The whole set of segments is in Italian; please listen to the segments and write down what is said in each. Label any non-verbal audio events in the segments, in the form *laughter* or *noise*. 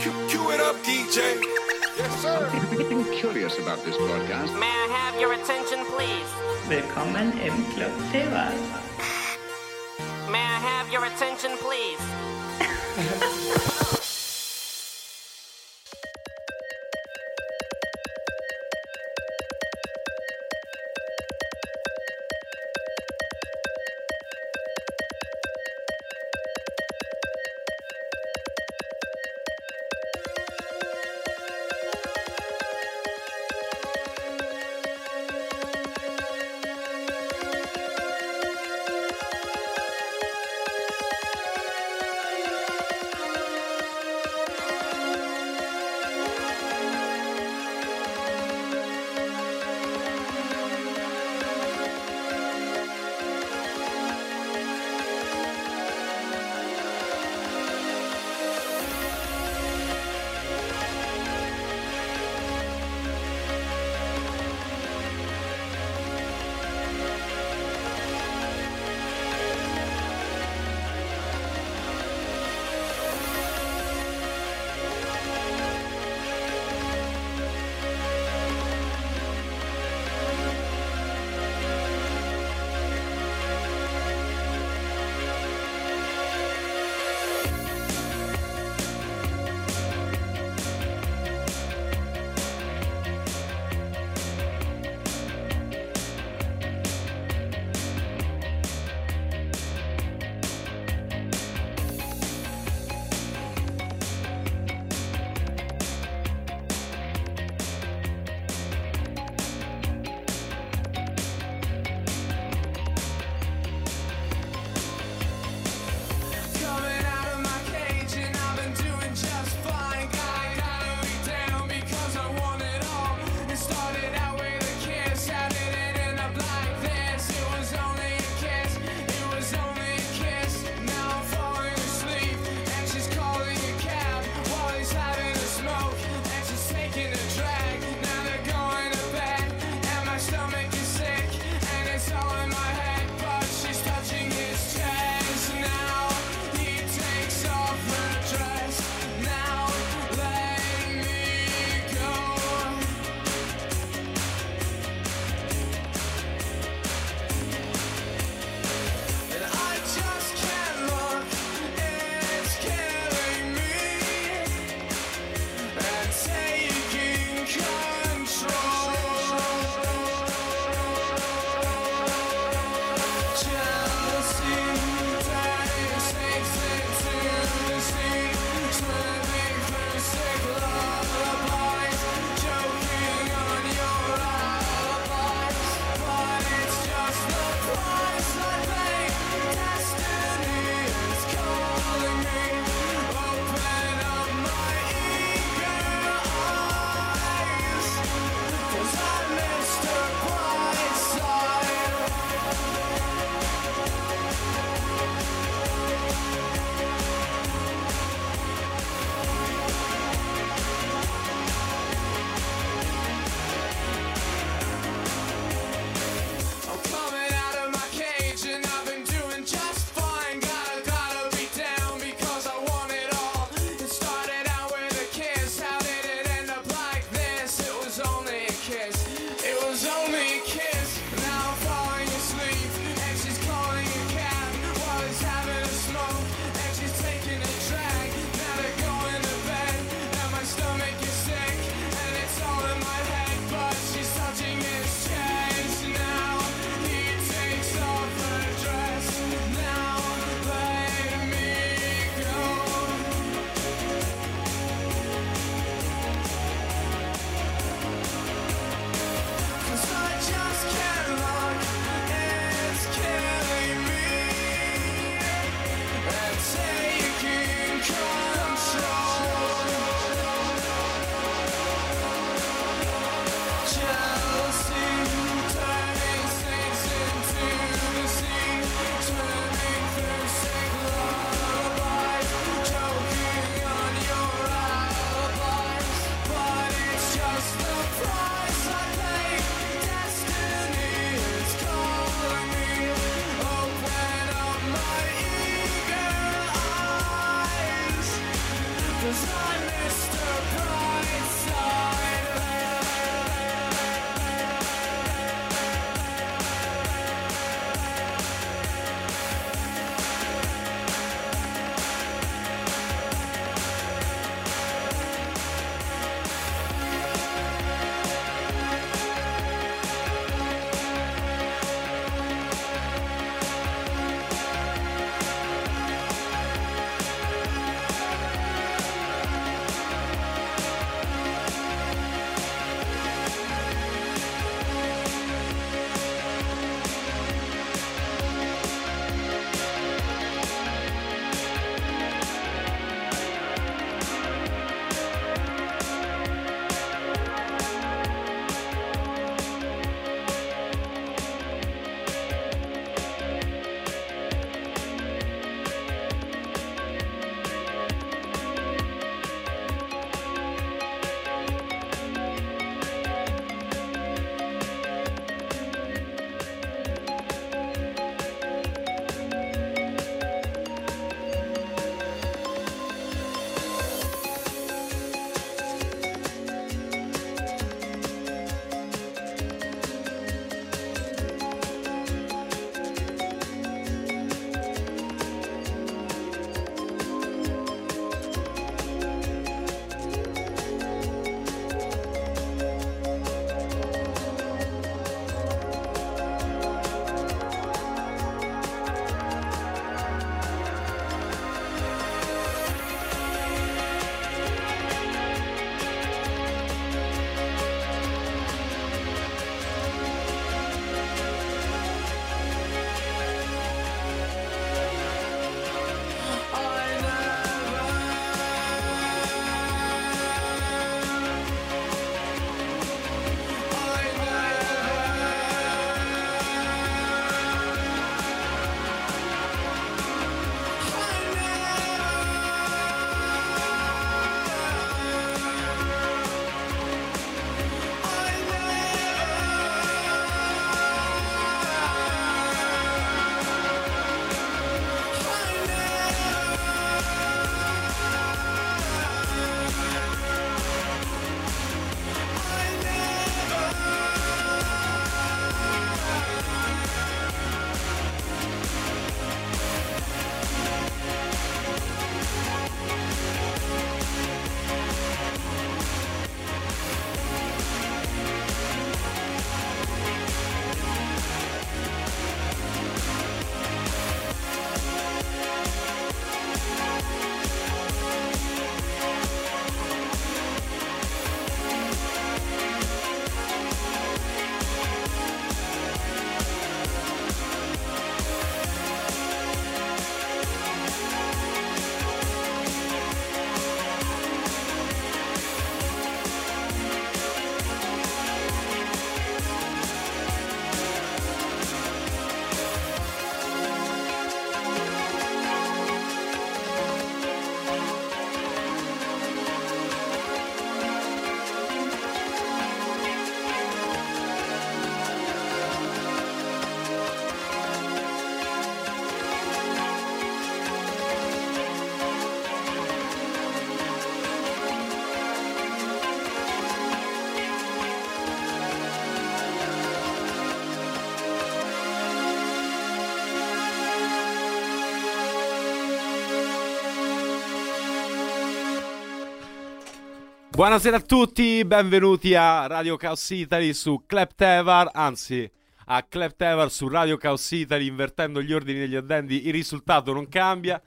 Cue, it up, DJ. Yes, sir. I'm curious about this podcast. May I have your attention, please? Willkommen im Club Fever. May I have your attention, please? Buonasera a tutti, benvenuti a Radio Chaos Italy su Cleptevar, anzi a Cleptevar su Radio Chaos Italy, invertendo gli ordini degli addendi, il risultato non cambia.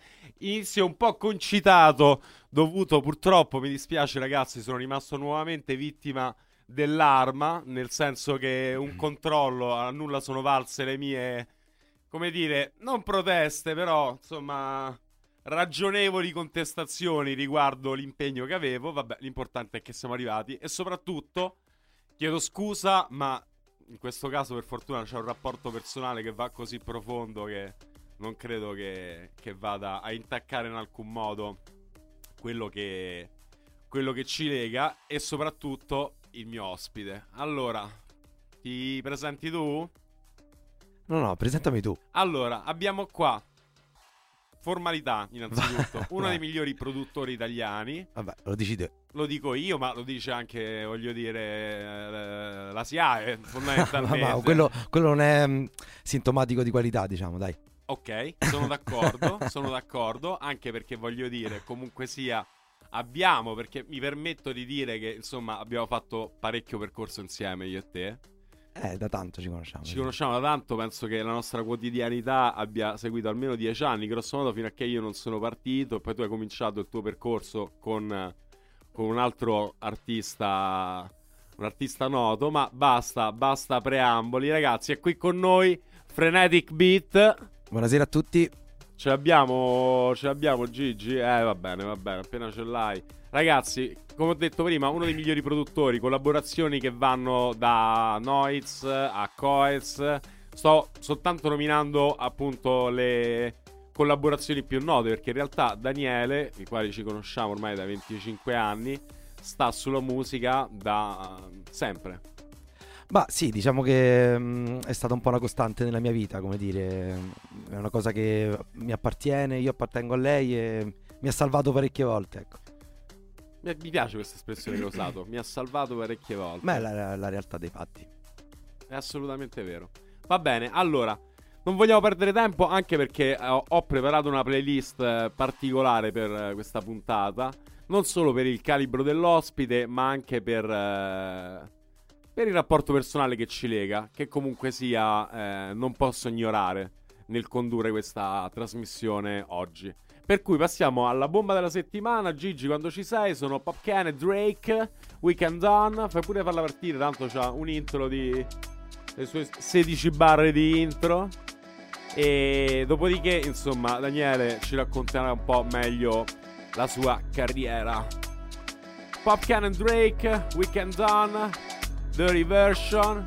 Inizio un po' concitato, dovuto purtroppo, mi dispiace ragazzi, sono rimasto nuovamente vittima dell'arma, nel senso che un controllo, a nulla sono valse le mie, come dire, non proteste, però insomma ragionevoli contestazioni riguardo l'impegno che avevo. Vabbè, l'importante è che siamo arrivati e soprattutto chiedo scusa, ma in questo caso per fortuna c'è un rapporto personale che va così profondo che non credo che, che vada a intaccare in alcun modo quello che, quello che ci lega e soprattutto il mio ospite. Allora, ti presenti tu? No, no, presentami tu. Allora, abbiamo qua formalità, innanzitutto, *laughs* uno dei migliori produttori italiani. Vabbè, lo dici te. Lo dico io, ma lo dice anche, voglio dire, eh, la SIAE, Ma, fondamentalmente. *laughs* ma quello, quello non è mm, sintomatico di qualità, diciamo, dai. Ok, sono d'accordo, sono d'accordo, anche perché voglio dire, comunque sia, abbiamo, perché mi permetto di dire che, insomma, abbiamo fatto parecchio percorso insieme, io e te. Eh, da tanto ci conosciamo. Ci conosciamo da tanto, penso che la nostra quotidianità abbia seguito almeno dieci anni, grosso modo, fino a che io non sono partito, e poi tu hai cominciato il tuo percorso con, con un altro artista, un artista noto, ma basta, basta preamboli, ragazzi, è qui con noi Frenetic Beat. Buonasera a tutti. Ce l'abbiamo, ce l'abbiamo Gigi? Eh, va bene, va bene, appena ce l'hai. Ragazzi, come ho detto prima, uno dei migliori produttori, collaborazioni che vanno da Noiz a Coez. Sto soltanto nominando appunto le collaborazioni più note, perché in realtà Daniele, i quali ci conosciamo ormai da 25 anni, sta sulla musica da eh, sempre. Ma sì, diciamo che mm, è stata un po' una costante nella mia vita, come dire, è una cosa che mi appartiene, io appartengo a lei e mi ha salvato parecchie volte, ecco. Mi piace questa espressione che ho usato, mi ha salvato parecchie volte. Ma è la, la realtà dei fatti. È assolutamente vero. Va bene, allora, non vogliamo perdere tempo anche perché ho, ho preparato una playlist eh, particolare per eh, questa puntata. Non solo per il calibro dell'ospite, ma anche per, eh, per il rapporto personale che ci lega, che comunque sia eh, non posso ignorare nel condurre questa trasmissione oggi. Per cui passiamo alla bomba della settimana. Gigi, quando ci sei, sono Popcan e Drake. Weekend On. Fai pure farla partire, tanto c'ha un intro di. le sue 16 barre di intro. E dopodiché, insomma, Daniele ci racconterà un po' meglio la sua carriera. Popcan and Drake, Weekend On, The Reversion.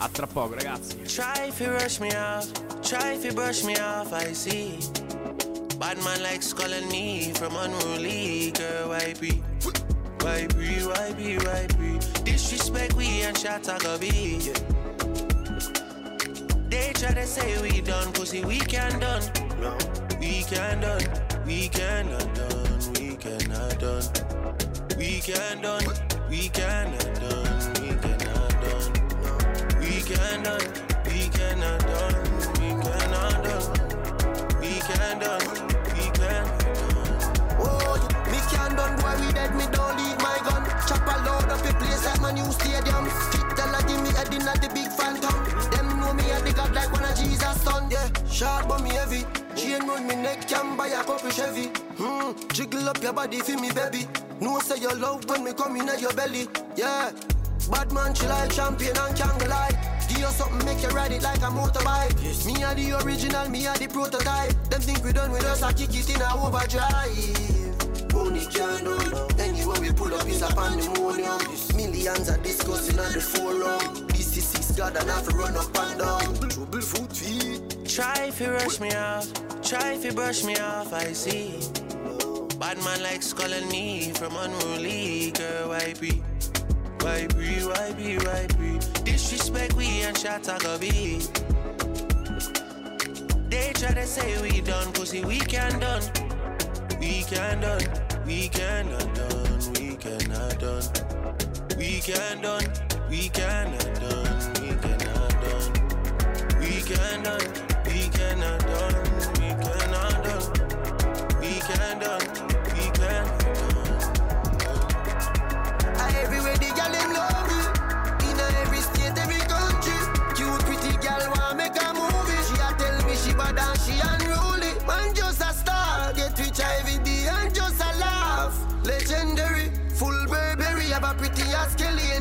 A tra poco, ragazzi. Try if you rush me off, try if you brush me off, I see. Bad man like Skull and me from unruly girl, why be? Why be, why be, why be? Disrespect we and shot I go be. yeah. They try to say we done, pussy we can done. No, we can done, we cannot done, we cannot done. We can done, we cannot done. We can uh, uh, done, we cannot uh, done, we cannot done. We can done, we can done. Oh, me can done boy, we dead, me don't leave my gun. Chop a load up a place like my new stadium. Fit tell give me in at the big phantom. Them know me at the god like one of Jesus' son. Yeah, sharp but me heavy. Chain round me neck, can buy a couple Chevy. Hmm, jiggle up your body for me, baby. No say your love when me come in at your belly. Yeah, bad man, she like champion and can't lie. Give you something, make you ride it like a motorbike. Yes. Me are the original, me are the prototype. Them think we done with us, I kick it in a overdrive. Only can done. Anywhere we pull up is a pandemonium. Millions are discussing on the forum. This is six God and have to run up and down. Trouble foot feet. Try if you rush me off, try if you brush me off, I see. Bad man like Skull and me from unruly girl, I be? Why be, why be, why be? Disrespect we and shot I go be. They try to say we done, pussy we can done. We can done, we cannot done, we cannot done. We can done, we cannot done, we cannot done. We can done, we cannot done, we cannot done. We can done, we can done. the girl in love In every state, every country. Cute pretty girl want make a movie. She a tell me she bad and she unruly. Man just a star, get rich IVD and just a laugh. Legendary, full Burberry, have a pretty ass Kelly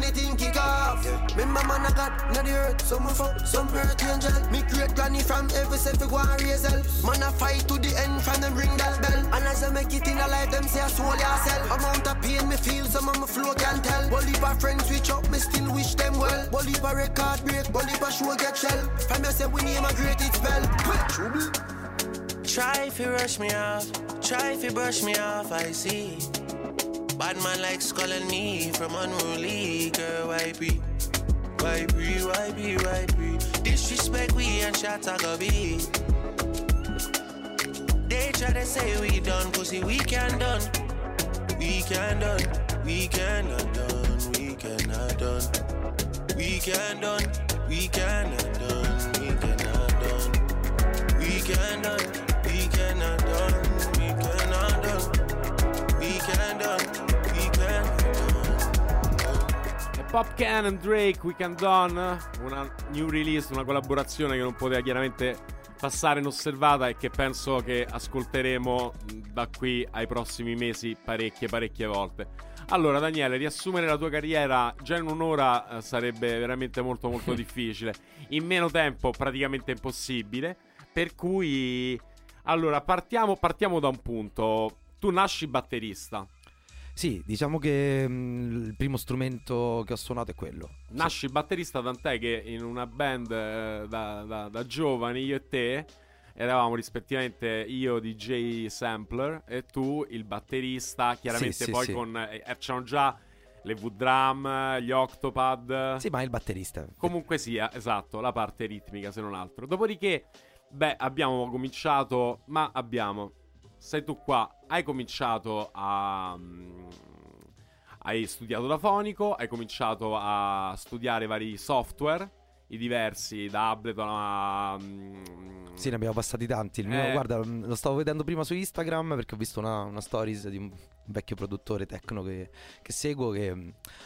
a man I got, not the earth. So me fuck some earth angel. Me create granny from every self go and raise hell. Man I fight to the end from them ring that bell. And as I make it in a life, them say I soul yourself. Amount of pain me feel, some of my flow can't tell. Bully for friends switch up, me still wish them well. Bully for record break, bully for show get shell. From you say we name a great it spell. Try if you rush me off, try if you brush me off, I see. Bad man like calling me from unruly girl, why be? Why be, why be, why be? Disrespect we and shot I go be. They try to say we done, pussy we can done. We can done, we cannot done, we cannot done. We can done, we cannot done, we cannot done. We can done, we cannot done, we cannot done. We can done, done. E Pop Can and Drake, Weekend Done, una new release, una collaborazione che non poteva chiaramente passare inosservata e che penso che ascolteremo da qui ai prossimi mesi parecchie, parecchie volte. Allora, Daniele, riassumere la tua carriera già in un'ora eh, sarebbe veramente molto, molto *laughs* difficile. In meno tempo, praticamente impossibile. Per cui, allora, partiamo, partiamo da un punto. Tu nasci batterista. Sì, diciamo che mm, il primo strumento che ho suonato è quello. Nasci batterista, tant'è che in una band eh, da, da- da giovani, io e te, eravamo rispettivamente io DJ Sampler e tu il batterista, chiaramente Sì, sì, poi sì. con... eh, c'erano già le V-Drum, gli Octopad... Sì, ma il batterista. Comunque sia, esatto, la parte ritmica se non altro. Dopodiché, beh, abbiamo cominciato, ma abbiamo, sei tu qua, hai cominciato a... mm, hai studiato da fonico, hai cominciato a studiare vari software, i diversi, da Ableton a... mm, Sì, ne abbiamo passati tanti. Il mio, Eh. guarda, mm, lo stavo vedendo prima su Instagram perché ho visto una, una stories di un vecchio produttore tecno che, che seguo che ha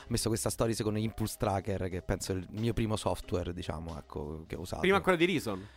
messo questa stories con Impulse Tracker, che penso è il mio primo software, diciamo, ecco, che ho usato. Prima ancora di Reason.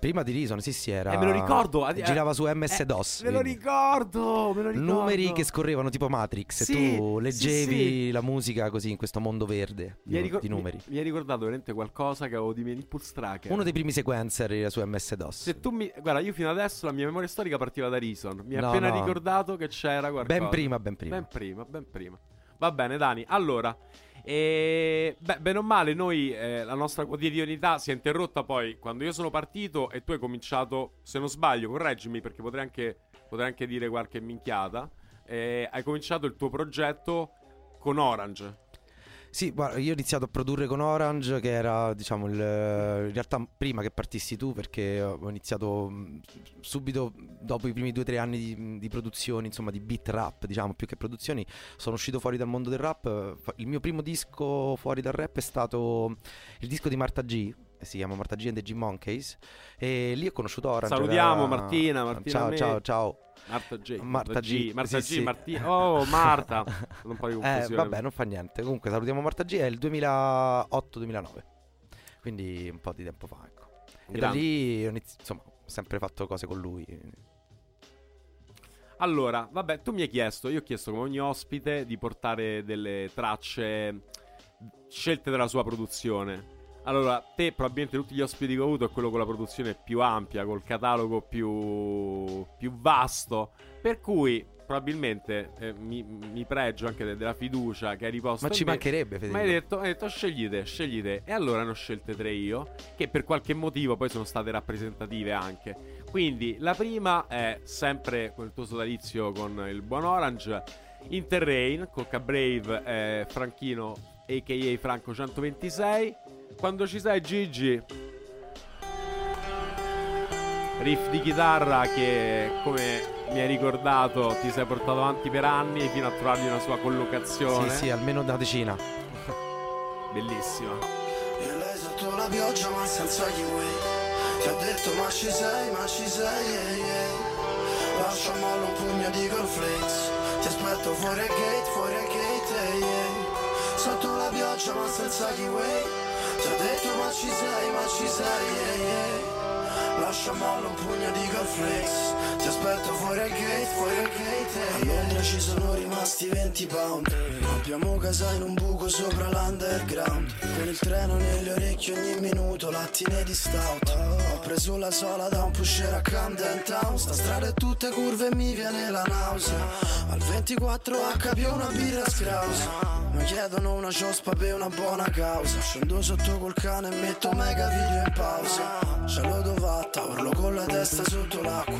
Prima di Reason, sì, sì, era. Eh, me lo ricordo. eh, Girava su eh, MS-DOS. me lo ricordo, me lo ricordo. Numeri che scorrevano tipo Matrix Sì, e tu sì, leggevi sì. la musica così in questo mondo verde di, Mi hai, ricor- di numeri. mi- mi hai ricordato veramente qualcosa che avevo di me Impulse Tracker. Uno dei primi sequencer era su MS-DOS. Se tu mi. Guarda, io fino adesso la mia memoria storica partiva da Reason. Mi hai No, appena no. ricordato che c'era qualcosa. Ben prima, ben prima. Ben prima, ben prima. Va bene, Dani. Allora. E, beh, bene o male, noi eh, la nostra quotidianità si è interrotta poi quando io sono partito e tu hai cominciato, se non sbaglio, correggimi perché potrei anche, potrei anche dire qualche minchiata. eh, hai cominciato il tuo progetto con Orange. Sì, guarda, io ho iniziato a produrre con Orange, che era, diciamo, il, in realtà prima che partissi tu, perché ho iniziato mh, subito dopo i primi due o tre anni di, di produzioni, insomma, di beat rap, diciamo, più che produzioni, sono uscito fuori dal mondo del rap. Il mio primo disco fuori dal rap è stato il disco di Marta G. Si chiama Marta G and the G Monkeys. E lì ho conosciuto Orange. Salutiamo era- Martina, Martina Ciao, ciao, ciao. Marta G. Marta G, Marta sì, G. sì. Martina. Oh, Marta. *laughs* Po' di Eh, confusione. vabbè, non fa niente. Comunque salutiamo Marta G. È il 2008-2009. Quindi un po' di tempo fa, ecco. E da lì ho inizi- insomma, ho sempre fatto cose con lui. Allora, vabbè, tu mi hai chiesto, io ho chiesto come ogni ospite di portare delle tracce scelte dalla sua produzione. Allora, te probabilmente tutti gli ospiti che ho avuto è quello con la produzione più ampia, col catalogo più, più vasto, per cui probabilmente eh, mi, mi pregio anche de- della fiducia che hai riposto Ma ci me. mancherebbe, Ma hai Federico. detto, hai detto scegli te, scegli te. E allora ne ho scelte tre io, che per qualche motivo poi sono state rappresentative anche. Quindi la prima è sempre quel tuo sodalizio con il buon Orange, Interrain, Cocca Brave e Franchino, a.k.a. Franco 126. Quando ci sei Gigi, riff di chitarra che come mi hai ricordato ti sei portato avanti per anni fino a trovargli una sua collocazione. Sì, sì, almeno una decina. *laughs* Bellissima. E lei sotto la pioggia ma senza Ti ho detto ma ci sei, ma ci sei, yeah, yeah. Lascia a mollo un pugno di cornflakes Ti aspetto fuori al gate, fuori al gate, yeah, yeah. Sotto la pioggia ma senza kiwi Ti ho detto ma ci sei, ma ci sei, yeah, yeah. Lascia a mollo un pugno di cornflakes Ti aspetto fuori al gate, fuori al gate, yeah. A Londra ci sono rimasti 20 pound. Abbiamo casa in un buco sopra l'underground. Con il treno nelle orecchie ogni minuto Lattine di stout. Ho preso la sola da un pusher a Camden Town. Sta strada è tutte curve e mi viene la nausea. Al 24H più una birra scrausa. Mi chiedono una ciospa per una buona causa. Scendo sotto col cane e metto mega video in pausa. Ce l'ho dovata, urlo con la testa sotto l'acqua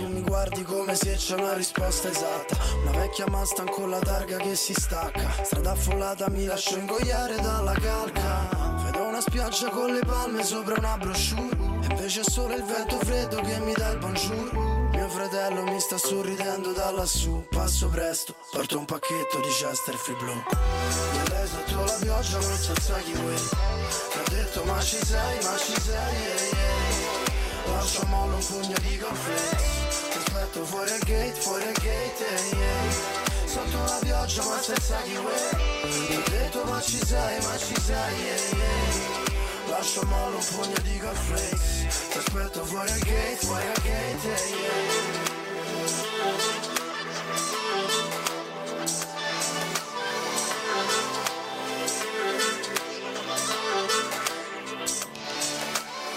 tu mi guardi come se c'è una risposta esatta. Una vecchia Mustang con la targa che si stacca. Strada affollata mi lascio ingoiare dalla calca. Vedo una spiaggia con le palme sopra una brochure. E invece è solo il vento freddo che mi dà il bonjour. Mio fratello mi sta sorridendo da lassù. Passo presto, porto un pacchetto di Chesterfield Blue. E lei sotto la pioggia non senza chi vuoi. Mi ha detto ma ci sei, ma ci sei yeah, yeah. Lascio a mollo un pugno di cornflakes Aspetto fuori al gate, fuori al gate yeah. Sotto la pioggia ma senza vuoi Mi ha detto ma ci sei, ma ci sei yeah, yeah. Lascio mollo un pugno di cornflakes Ti aspetto fuori al gate, fuori al gate yeah.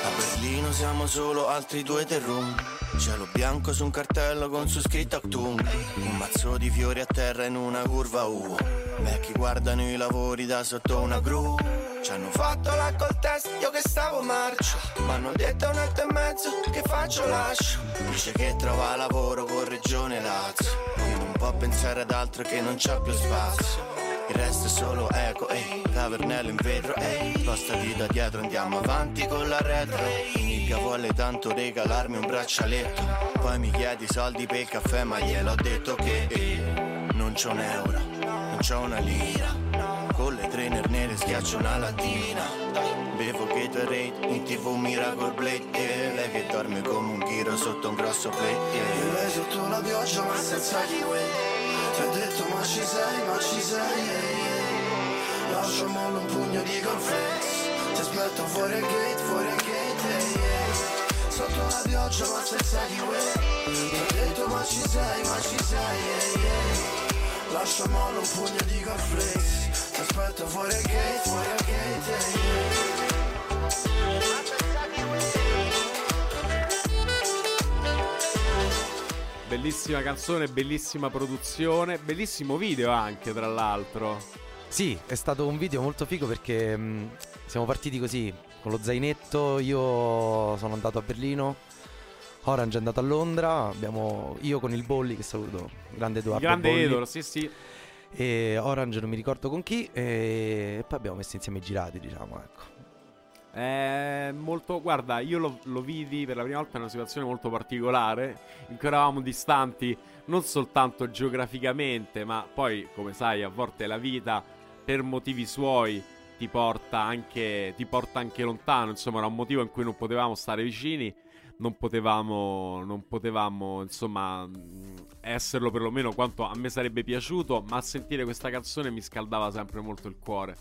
A Berlino siamo solo altri due terroni Cielo bianco su un cartello con su scritto Actung Un mazzo di fiori a terra in una curva U. Vecchi guardano i lavori da sotto una gru. Ci hanno fatto la test, io che stavo marcio. M'hanno detto un otto e mezzo, che faccio lascio. Dice che trova lavoro con Regione Lazio. Io non può pensare ad altro che non c'è più spazio il resto è solo eco, ehi, tavernello in vetro, ehi. Spostati da dietro, andiamo avanti con la retro. Mica vuole tanto regalarmi un braccialetto. Poi mi chiedi soldi per il caffè, ma gliel'ho detto che eh, Non c'ho un euro, non c'ho una lira. Con le trainer nere schiaccio una lattina Bevo Gatorade, in tv Miracle Blade yeah. Lei che dorme come un ghiro sotto un grosso plate yeah. E lei sotto la pioggia ma senza kiwi ti ho detto ma ci sei, ma ci sei yeah, yeah. Lascio a mollo un pugno di cornflakes Ti aspetto fuori al gate, fuori al gate yeah, yeah. Sotto la pioggia ma senza kiwi Ti ho detto ma ci sei, ma ci sei yeah, yeah. Lascio a mollo un pugno di cornflakes Ti aspetto fuori al gate, fuori al gate yeah, yeah. Bellissima canzone, bellissima produzione, bellissimo video anche, tra l'altro. Sì, è stato un video molto figo perché mh, siamo partiti così, con lo zainetto, io sono andato a Berlino, Orange è andato a Londra, abbiamo io con il Bolli, che saluto, grande Edoardo Grande Bolli, idolo, sì sì. e Orange non mi ricordo con chi, e poi abbiamo messo insieme i girati, diciamo, ecco. È molto, guarda, io lo, lo vidi per la prima volta in una situazione molto particolare, in cui eravamo distanti non soltanto geograficamente, ma poi, come sai, a volte la vita, per motivi suoi, ti porta anche, ti porta anche lontano. Insomma, era un motivo in cui non potevamo stare vicini, non potevamo, non potevamo, insomma, esserlo perlomeno quanto a me sarebbe piaciuto, ma sentire questa canzone mi scaldava sempre molto il cuore.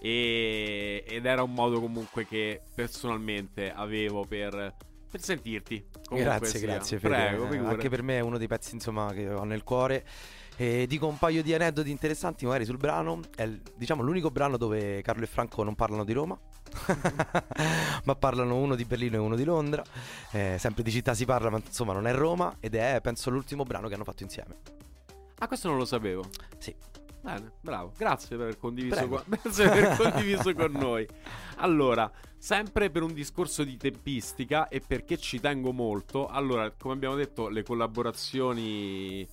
E- ed era un modo comunque che personalmente avevo per, per sentirti. Comunque grazie, sia. grazie Fede. Prego, figurati. Anche per me è uno dei pezzi insomma che ho nel cuore. E dico un paio di aneddoti interessanti magari sul brano. È diciamo l'unico brano dove Carlo e Franco non parlano di Roma, *laughs* ma parlano uno di Berlino e uno di Londra. Eh, sempre di città si parla, ma insomma non è Roma. Ed è penso l'ultimo brano che hanno fatto insieme. Ah, questo non lo sapevo. Sì. Bene, bravo. Grazie per aver condiviso, con... *laughs* grazie per aver condiviso con noi. Allora, sempre per un discorso di tempistica e perché ci tengo molto. Allora, come abbiamo detto, le collaborazioni. eh,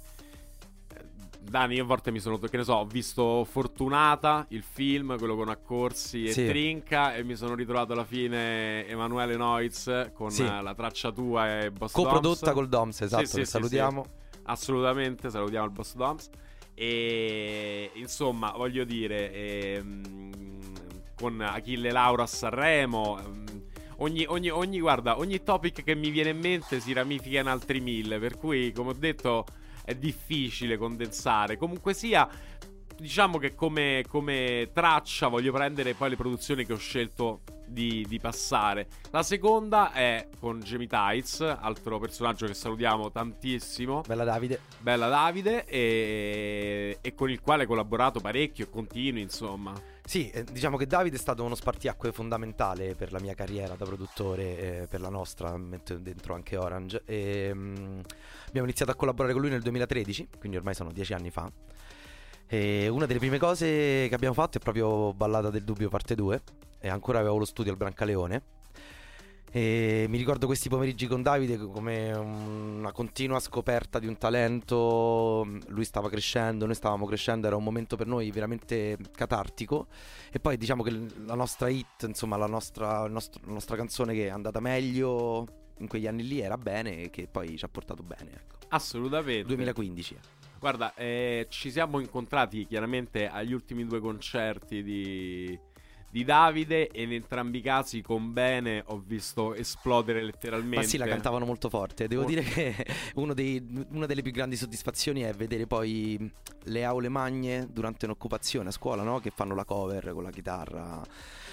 Dani, io a volte mi sono. Che ne so, ho visto Fortunata, il film, quello con Accorsi e Sì. Trinca, e mi sono ritrovato alla fine Emanuele Noiz con Sì. la traccia tua e Boss Coprodotta Doms. col Doms, esatto, Sì, sì, salutiamo. Assolutamente, salutiamo il boss Doms. E insomma, voglio dire, ehm, con Achille Lauro a Sanremo. ehm, Ogni, ogni, ogni, guarda, ogni topic che mi viene in mente si ramifica in altri mille. Per cui, come ho detto, è difficile condensare. Comunque sia, diciamo che come, come traccia voglio prendere poi le produzioni che ho scelto di, di passare. La seconda è con Jamie Tights, altro personaggio che salutiamo tantissimo. Bella Davide. Bella Davide e, e con il quale hai collaborato parecchio e continui, insomma. Sì, eh, diciamo che Davide è stato uno spartiacque fondamentale per la mia carriera da produttore, eh, per la nostra, metto dentro anche Orange. E, mm, abbiamo iniziato a collaborare con lui nel 2013, quindi ormai sono dieci anni fa. E una delle prime cose che abbiamo fatto è proprio Ballata del Dubbio parte 2 e ancora avevo lo studio al Brancaleone. E mi ricordo questi pomeriggi con Davide come una continua scoperta di un talento. Lui stava crescendo, noi stavamo crescendo, era un momento per noi veramente catartico. E poi diciamo che la nostra hit, insomma, la nostra, nostro- la nostra canzone che è andata meglio in quegli anni lì era bene e che poi ci ha portato bene. Ecco. Assolutamente. 2015. Guarda, eh, ci siamo incontrati chiaramente agli ultimi due concerti di, di Davide e in entrambi i casi con Bene ho visto esplodere letteralmente. Ma sì, la cantavano molto forte. Devo Oh. dire che *laughs* uno dei- una delle più grandi soddisfazioni è vedere poi le aule magne durante un'occupazione a scuola, no? Che fanno la cover con la chitarra.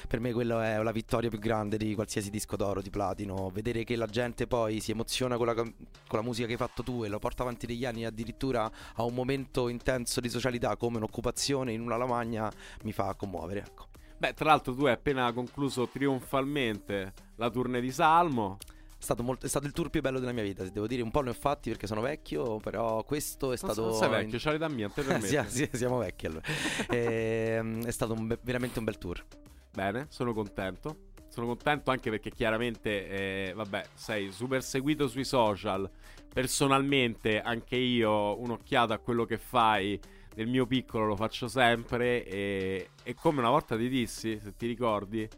Per me quella è la vittoria più grande di qualsiasi disco d'oro, di platino. Vedere che la gente poi si emoziona con la, con la musica che hai fatto tu e lo porta avanti degli anni addirittura a un momento intenso di socialità come un'occupazione in una lavagna mi fa commuovere. Ecco. Beh, tra l'altro tu hai appena concluso trionfalmente la tournée di Salmo. È stato, molto- è stato il tour più bello della mia vita, se devo dire. Un po' ne ho fatti perché sono vecchio, però questo è stato. non sei vecchio, c'hai l'età mia, te *laughs* permetti. Sì, sì, siamo vecchi allora. *laughs* Ehm, è stato un be- veramente un bel tour. Bene, sono contento. Sono contento anche perché chiaramente, eh, vabbè, sei super seguito sui social. Personalmente, anche io, un'occhiata a quello che fai nel mio piccolo lo faccio sempre. E, e come una volta ti dissi, se ti ricordi,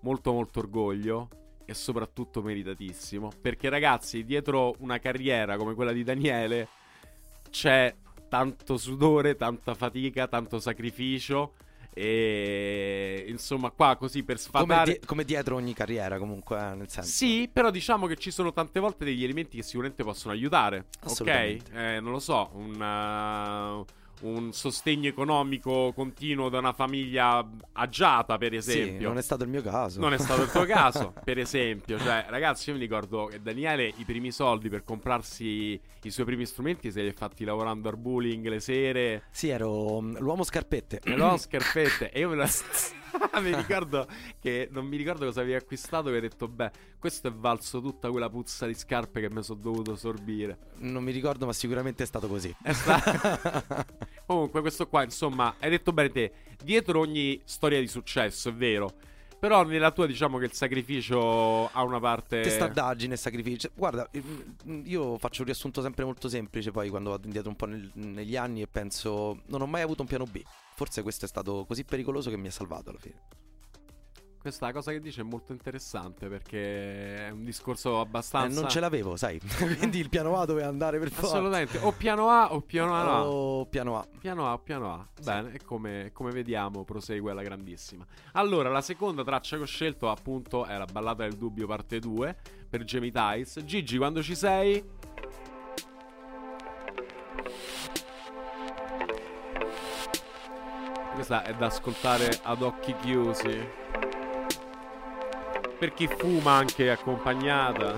molto molto orgoglio e soprattutto meritatissimo. Perché ragazzi, dietro una carriera come quella di Daniele c'è tanto sudore, tanta fatica, tanto sacrificio. E insomma, qua così per Come, sfatare. die- come dietro ogni carriera, comunque, eh, nel senso. Sì, però diciamo che ci sono tante volte degli elementi che sicuramente possono aiutare. Ok? Eh, non lo so, un, uh, un sostegno economico continuo da una famiglia agiata, per Sì, esempio. non è stato il mio caso. Non è stato il tuo caso, *laughs* per esempio. Cioè, ragazzi, io mi ricordo che Daniele i primi soldi per comprarsi i suoi primi strumenti se li ha fatti lavorando al bowling le sere. Sì, ero mm, l'uomo scarpette. No, *clears throat* scarpette. E io me la. *clears throat* *laughs* mi ricordo che non mi ricordo cosa avevi acquistato. E hai detto, beh, questo è valso tutta quella puzza di scarpe che mi sono dovuto sorbire. Non mi ricordo, ma sicuramente è stato così. È sta- *laughs* Comunque, questo qua, insomma, hai detto bene te. Dietro ogni storia di successo, è vero. Però nella tua diciamo che il sacrificio ha una parte. Testardaggine e sacrificio. Guarda, mm, io faccio un riassunto sempre molto semplice poi quando vado indietro un po' nel- negli anni e penso non ho mai avuto un piano B. Forse questo è stato così pericoloso che mi ha salvato alla fine. Questa cosa che dice è molto interessante perché è un discorso Eh, abbastanza. non ce l'avevo, sai. *laughs* Quindi il piano A doveva andare per forza. Assolutamente. O piano A o piano A. no. Oh, piano A. Piano A o piano A. Bene, e come, come vediamo prosegue alla grandissima. Allora, la seconda traccia che ho scelto appunto è la ballata del dubbio parte 2 per Jamie Tights. Gigi, quando ci sei? Questa è da ascoltare ad occhi chiusi. Per chi fuma anche accompagnata.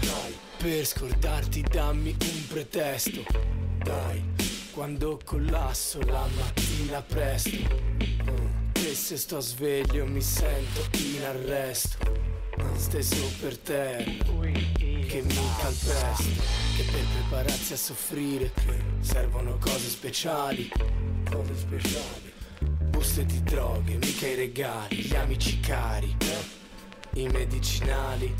Dai, per scordarti dammi un pretesto. Dai, quando collasso la mattina presto. Mm, E se sto sveglio mi sento in arresto. Steso per terra, che mi calpesto. Che per prepararsi a soffrire servono cose speciali. Cose speciali. Buste di droghe, mica i regali, gli amici cari, i medicinali.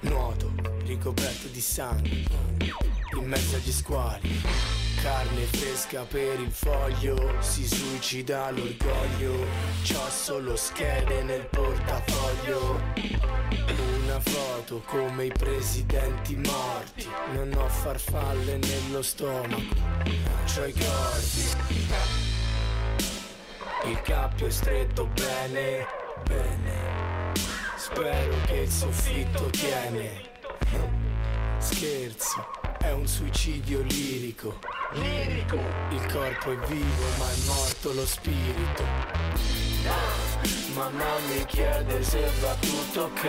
Nuoto ricoperto di sangue in mezzo agli squali. Carne fresca per il foglio, si suicida l'orgoglio. C'ho solo schede nel portafoglio. Una foto come i presidenti morti. Non ho farfalle nello stomaco, c'ho i corpi. Il cappio è stretto bene, bene. Spero che il soffitto tiene. Scherzo, è un suicidio lirico. lirico. Il corpo è vivo ma è morto lo spirito. Mamma mi chiede se va tutto ok.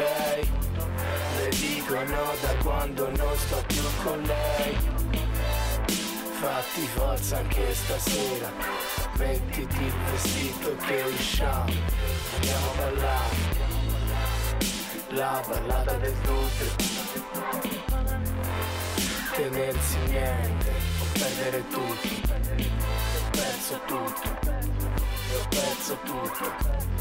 Le dico no da quando non sto più con lei. Fatti forza anche stasera. Mettiti il vestito che usciamo. Andiamo a ballare. La ballata del dubbio tenersi niente o perdere tutto. Tutto, ho perso tutto, ho perso tutto.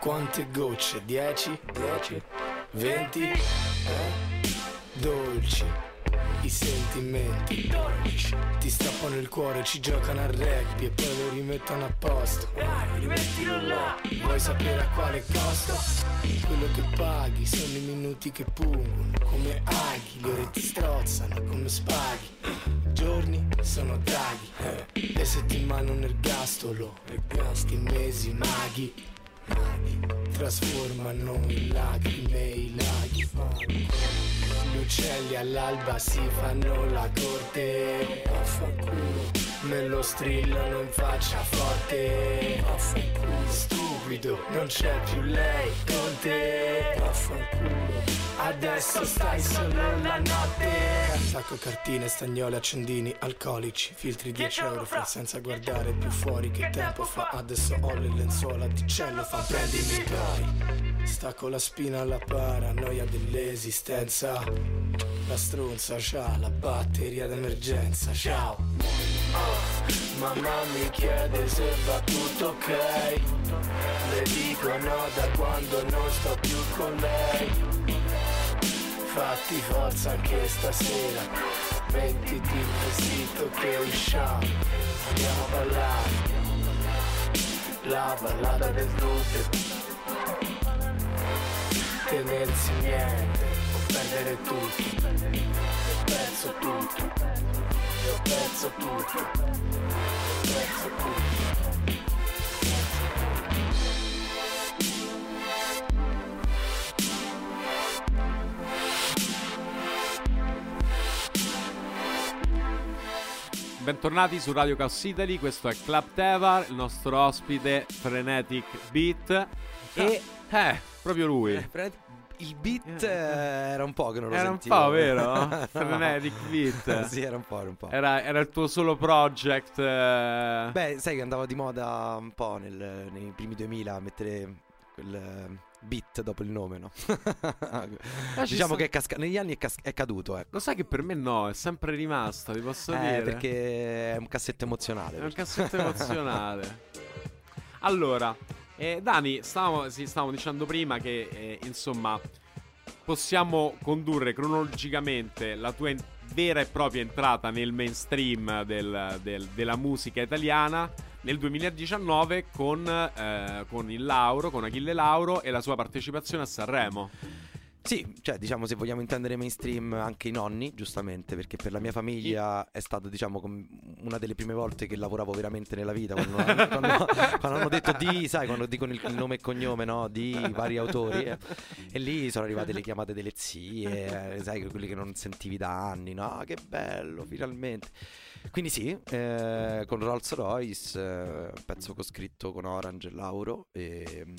Quante gocce? 10? 10? 20? Eh? Dolci. I sentimenti ti stappano il cuore, ci giocano a rugby e poi lo rimettono a posto. Dai, rimettilo là. Vuoi sapere a quale costo? Quello che paghi sono i minuti che pungono come aghi, le ore ti strozzano come spaghi. I giorni sono draghi, eh. le settimane un ergastolo, ergasti mesi maghi. Trasformano in lacrime i laghi. Gli uccelli all'alba si fanno la corte. Me lo strillano in faccia forte. Stupido, non c'è più lei con te. Vaffanculo. Adesso stai solo la notte. Attacco cartine, stagnole, accendini, alcolici. Filtri 10 euro fra senza guardare più fuori. Che tempo fa? Adesso ho le lenzuola di cielo fa. Prendimi poi. Stacco la spina alla paranoia dell'esistenza. La stronza c'ha la batteria d'emergenza. Ciao. Mamma mi chiede se va tutto ok. Le dico no da quando non sto più con lei. Fatti forza anche stasera. Mettiti il vestito che usciamo. Andiamo a ballare. La ballata del dubbio tenersi niente perdere tutto. Ho perso tutto, ho perso tutto, ho perso tutto. Bentornati su Radio Chaos Italy, questo è Club Tevar, il nostro ospite Frenetic Beat e eh, proprio lui. Il beat eh, era un po' che non lo Era un sentivo. po', vero? *laughs* Frenetic Beat. *laughs* sì, era un po', era un po'. Era, era il tuo solo project. eh, Beh, sai che andava di moda un po' nel- nei primi 2000 a mettere quel eh, beat dopo il nome, no? *laughs* ci diciamo sta- che è casca- negli anni è, cas- è caduto, ecco. Lo sai che per me no, è sempre rimasto, ti posso Eh, dire. perché è un cassetto emozionale. È un cassetto emozionale. Allora, eh, Dani, stavamo, sì, stavamo dicendo prima che, eh, insomma, possiamo condurre cronologicamente la tua en- vera e propria entrata nel mainstream del- del- della musica italiana nel 2019 con, eh, con il Lauro, con Achille Lauro e la sua partecipazione a Sanremo. Sì, cioè diciamo se vogliamo intendere mainstream anche i nonni, giustamente, perché per la mia famiglia è stato diciamo una delle prime volte che lavoravo veramente nella vita, quando, quando- *laughs* quando hanno detto di, sai, quando dicono il, il nome e cognome, no, di vari autori, eh, e lì sono arrivate le chiamate delle zie, eh, sai, quelli che non sentivi da anni, no, che bello, finalmente. Quindi sì, eh, con Rolls Royce, eh, pezzo che ho scritto con Orange e Lauro, e... mm,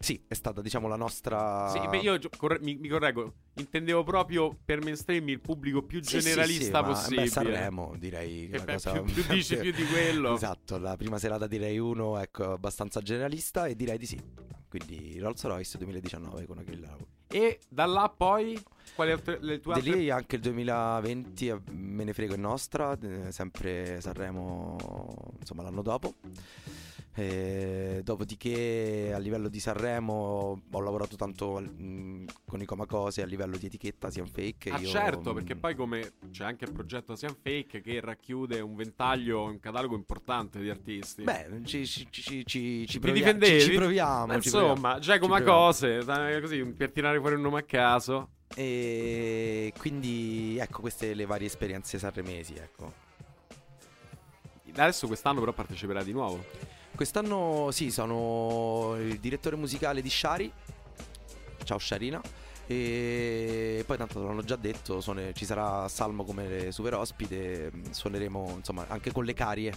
sì, è stata diciamo la nostra... Sì, beh, io corre- mi, mi correggo, intendevo proprio per mainstream il pubblico più Sì, sì, generalista sì, ma, possibile. Beh, Sanremo direi Che una beh, cosa più- più dici *laughs* più di quello. Esatto, la prima serata direi uno, ecco, abbastanza generalista e direi di sì. Quindi Rolls Royce 2019 con Achille Lauro. E da là poi, quali altre, le tue altre... lì anche il 2020 eh, me ne frego è nostra, eh, sempre Sanremo, insomma l'anno dopo. E dopodiché a livello di Sanremo ho lavorato tanto mh, con i Comacose a livello di etichetta Sian Fake. Ah io, certo, mh, perché poi come c'è anche il progetto Sian Fake che racchiude un ventaglio, un catalogo importante di artisti. Beh, ci, ci, ci, ci, ci, proviamo. Ma ci insomma, proviamo. Giacomo Ci proviamo. Cose, dai, così per tirare fuori un nome a caso. E quindi ecco queste le varie esperienze sanremesi, ecco. Adesso quest'anno però parteciperà di nuovo. Quest'anno sì, sono il direttore musicale di Shari. Ciao Sharina. E poi tanto l'hanno già detto, suone- ci sarà Salmo come super ospite, suoneremo insomma anche con le carie.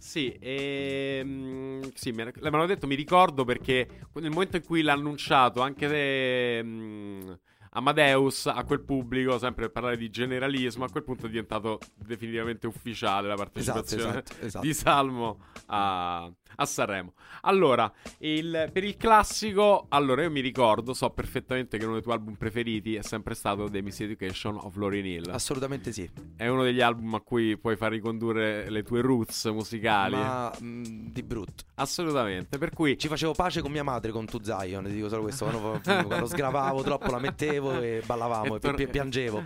Sì, ehm, sì, me l'avevano detto, mi ricordo perché nel momento in cui l'ha annunciato anche se, mm, Amadeus a quel pubblico, sempre per parlare di generalismo, a quel punto è diventato definitivamente ufficiale la partecipazione Esatto, esatto. di Salmo a, a Sanremo. Allora, il- per il classico, allora io mi ricordo, so perfettamente che uno dei tuoi album preferiti è sempre stato The Miseducation of Lauryn Hill. Assolutamente sì. È uno degli album a cui puoi far ricondurre le tue roots musicali. Ma mm, di brutto. Assolutamente, per cui Ci facevo pace con mia madre con Tu Zion, ti dico solo questo. Quando, quando sgravavo troppo la mettevo e ballavamo *laughs* E e, tor- pi- piangevo.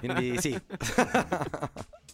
Quindi sì. *laughs* *laughs*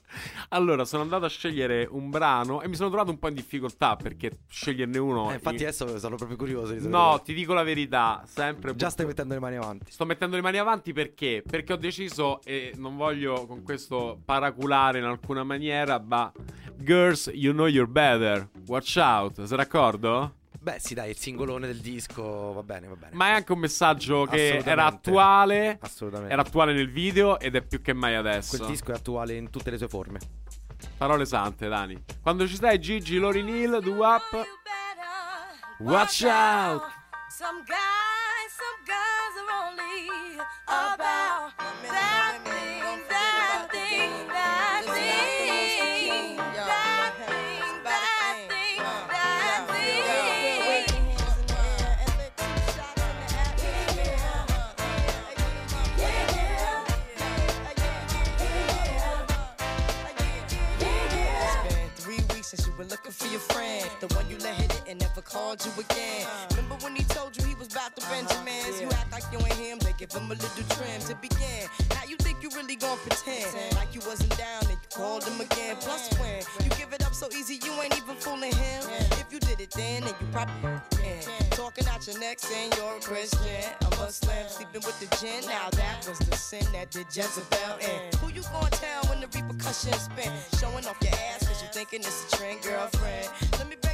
Allora, sono andato a scegliere un brano e mi sono trovato un po' in difficoltà perché sceglierne uno. Eh, infatti in- adesso sono proprio curioso di No, ti dico la verità, sempre Già stai mettendo le mani avanti. Sto mettendo le mani avanti perché? Perché ho deciso, e non voglio con questo paraculare in alcuna maniera, ma Girls, you know you're better. Watch out, sei d'accordo? Beh, sì, dai, il singolone del disco va bene, va bene. Ma è anche un messaggio che era attuale. Assolutamente. Era attuale nel video ed è più che mai adesso. Quel disco è attuale in tutte le sue forme. Parole sante, Dani. Quando ci stai, Gigi, Lauryn Hill, Do Up. Watch out! Some guys, some guys are only about called you again. Remember when he told you he was about to Benjamins? You act like you ain't him, they give him a little trim to begin. Now you think you really gon' pretend like you wasn't down and you called him again. Plus when you give it up so easy, you ain't even fooling him. If you did it then, then you probably can. Talking out your neck saying you're a Christian, a Muslim, sleeping with the gin. Now that was the sin that did Jezebel in. Who you gonna tell when the repercussions spin? Showing off your ass cause you thinking it's a trend, girlfriend. Let me down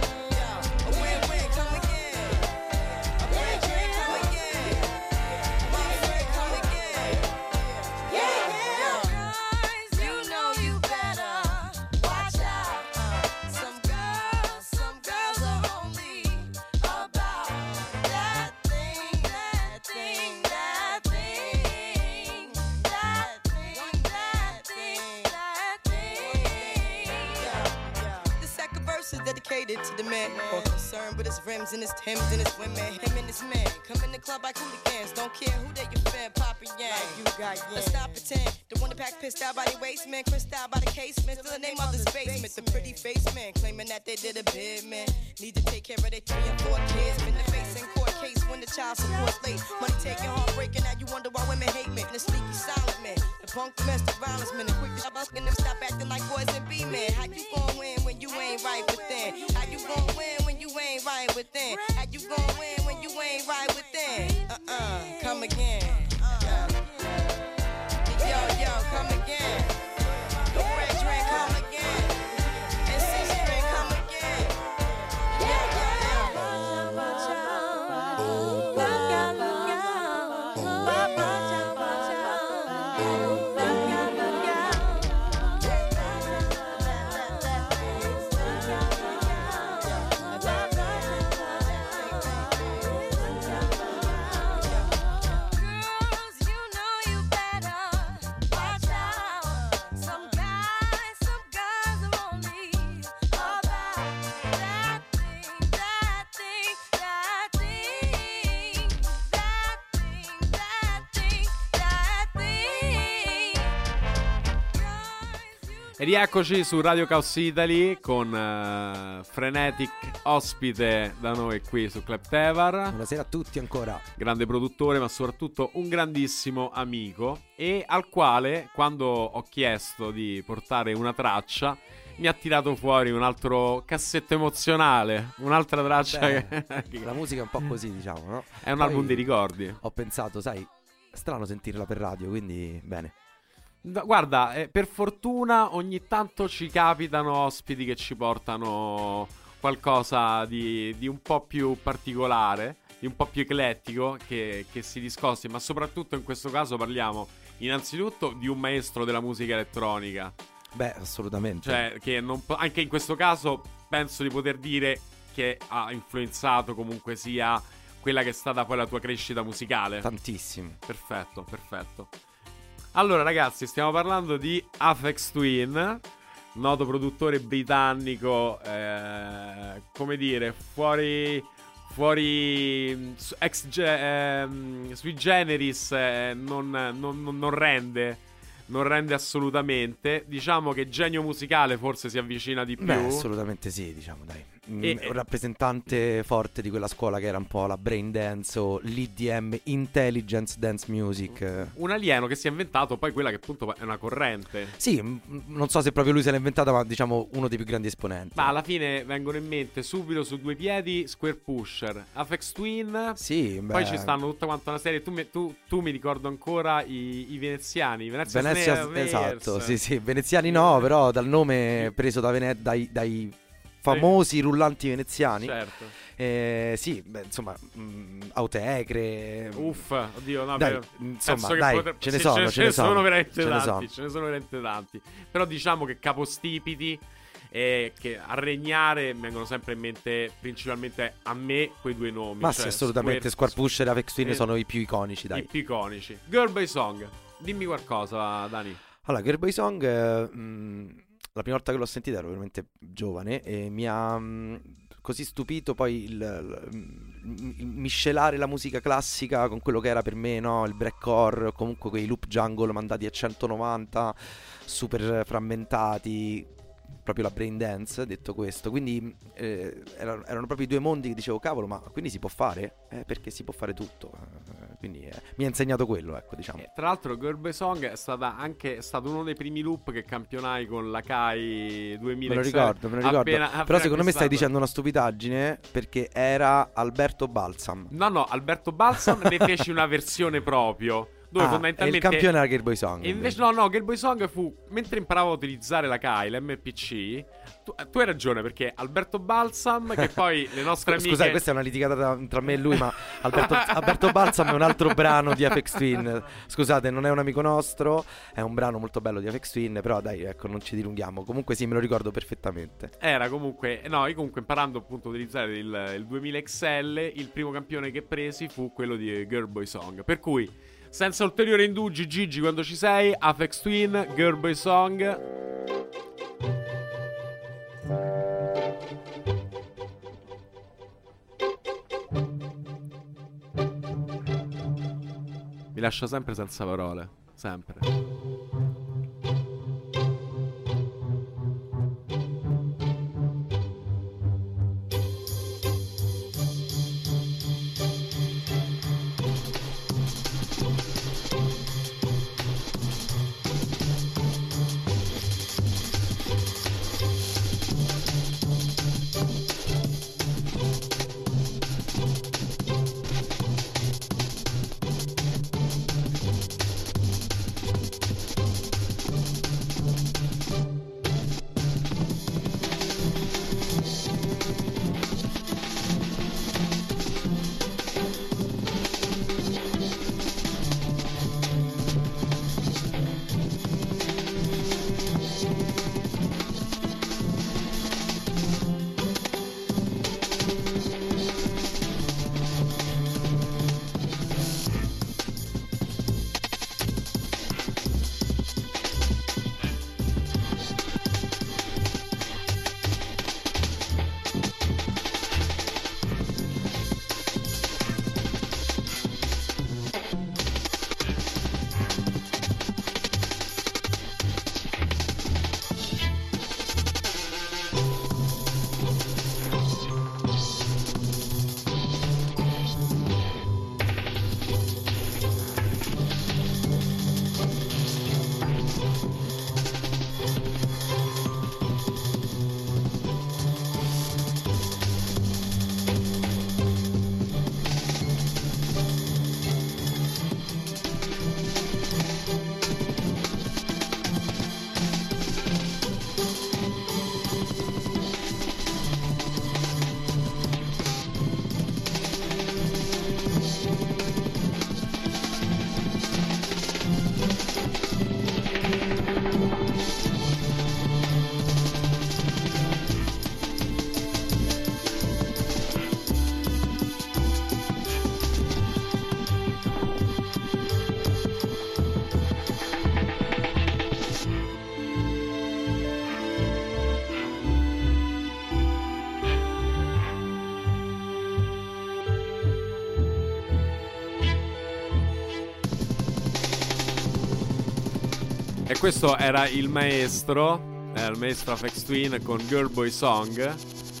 Man. More concerned with his rims and his Timbs and his women. Him and his man Come in the club like hooligans. Don't care who they your fan Papa Yang. You got Let's stop pretend. The one that pack pissed out by the waist man Crissed out by the casement. Still the name of the basement. The pretty face man. Claiming that they did a bid man. Need to take care of their three and four kids. Been the in court case When the child support's late Money taking heartbreaking Now you wonder why women hate me The sneaky silent man The punk domestic violence man The quick to and them stop acting like boys and be men How you gon' win when you ain't right within? How you gon' win when you ain't right within? How you gon' win when you ain't right within? Uh-uh, come again. Rieccoci su Radio Chaos Italy con eh, Frenetic ospite da noi qui su Club Tevar. Buonasera a tutti ancora. Grande produttore, ma soprattutto un grandissimo amico. E al quale, quando ho chiesto di portare una traccia, mi ha tirato fuori un altro cassetto emozionale. Un'altra traccia Beh, che. La musica è un po' così, diciamo, no? È un Poi album di ricordi. Ho pensato, sai, strano sentirla per radio, quindi bene. Guarda, eh, per fortuna ogni tanto ci capitano ospiti che ci portano qualcosa di, di un po' più particolare, di un po' più eclettico, che, che si discosti, ma soprattutto in questo caso parliamo innanzitutto di un maestro della musica elettronica. Beh, assolutamente. Cioè, che non po- anche in questo caso penso di poter dire che ha influenzato comunque sia quella che è stata poi la tua crescita musicale. Tantissimo. Perfetto, perfetto. Allora, ragazzi, stiamo parlando di Afex Twin, noto produttore britannico, eh, come dire, fuori. Fuori mm, ex ge- ehm, sui generis eh, non, non- non- non rende non rende assolutamente. Diciamo che genio musicale forse si avvicina di più. Beh, assolutamente sì, diciamo, dai. E- un rappresentante forte di quella scuola che era un po' la brain dance o l'IDM, Intelligence Dance Music. Un alieno che si è inventato poi quella che appunto è una corrente. Sì, non so se proprio lui se l'ha inventata, ma diciamo uno dei più grandi esponenti. Ma alla fine vengono in mente subito su due piedi Square Pusher, Afex Twin. Sì, beh. Poi ci stanno tutta quanta una serie. Tu mi, tu- tu mi ricordo ancora i, i veneziani. Venezia, Venezia, Snares. esatto, sì, sì, veneziani no, però dal nome preso da Vene- dai, dai famosi rullanti veneziani. Certo. Eh, sì, beh, insomma, mh, Autecre. Uff, oddio, no, Dai, insomma, dai, potre- ce ne sì, sono, ce ne sono, sono veramente ce tanti, sono. ce ne sono veramente tanti. Però diciamo che capostipiti e che a regnare vengono sempre in mente principalmente a me quei due nomi. Ma cioè sì, assolutamente. Square Pusher e Avex Twin eh, sono i più iconici, i dai. più iconici. Girl by Song, dimmi qualcosa, Dani. Allora, Girl Boy Song, eh, mh, la prima volta che l'ho sentita ero veramente giovane e mi ha mh, così stupito poi il, il- il miscelare la musica classica con quello che era per me, no? Il breakcore, comunque quei loop jungle mandati a 190, super frammentati. Proprio la brain dance, detto questo. Quindi eh, erano, erano proprio i due mondi che dicevo, cavolo, ma quindi si può fare? Eh, perché si può fare tutto. Eh, quindi eh, mi ha insegnato quello, ecco, diciamo. E tra l'altro Girl by Song è, stata anche, è stato uno dei primi loop che campionai con la Kai 2000. Me lo ricordo, me lo ricordo. Appena- Però appena secondo me stai dicendo una stupidaggine perché era Alberto Balsam. No, no, Alberto Balsam ne fece una versione proprio. Dove Ah, fondamentalmente. il campione era Girl Boy Song. Invece, no, no, Girl Boy Song fu. Mentre imparavo a utilizzare la Kai, l'MPC. Tu, tu hai ragione, perché Alberto Balsam, che *laughs* poi le nostre amiche. Scusate, questa è una litigata tra, tra me e lui, ma Alberto, *laughs* Alberto Balsam è un altro brano di Apex Twin. Scusate, non è un amico nostro, è un brano molto bello di Apex Twin, però dai, ecco, non ci dilunghiamo. Comunque sì, me lo ricordo perfettamente. Era comunque. No, io comunque imparando appunto a utilizzare il, il 2000 XL, il primo campione che presi fu quello di Girl Boy Song. Per cui, senza ulteriori indugi, Gigi, quando ci sei, Afex Twin, Girl Boy Song. Mi lascia sempre senza parole. Sempre. Questo era il maestro, eh, il maestro Afex Twin con Girl Boy Song,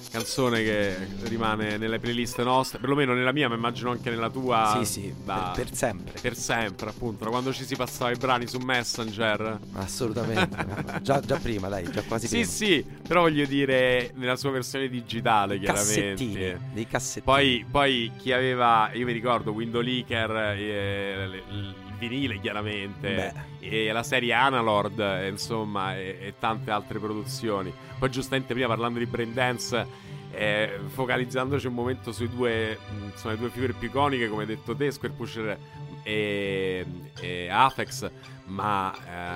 canzone che rimane nelle playlist nostre, perlomeno nella mia, ma immagino anche nella tua. Sì, sì, da- per, per sempre. per sempre, appunto, da quando ci si passava i brani su Messenger. Assolutamente. *laughs* già, già prima, dai, già quasi Sì, prima. sì, però voglio dire nella sua versione digitale, chiaramente. Cassettini, dei cassettini. Poi, poi chi aveva, io mi ricordo, Window Leaker, eh, l- l- il vinile chiaramente, e la serie Analord, eh, insomma, e, e tante altre produzioni. Poi giustamente prima parlando di Braindance, eh, focalizzandoci un momento sui due, mh, insomma, le due figure più iconiche, come detto te, Square Pusher e, e Apex, ma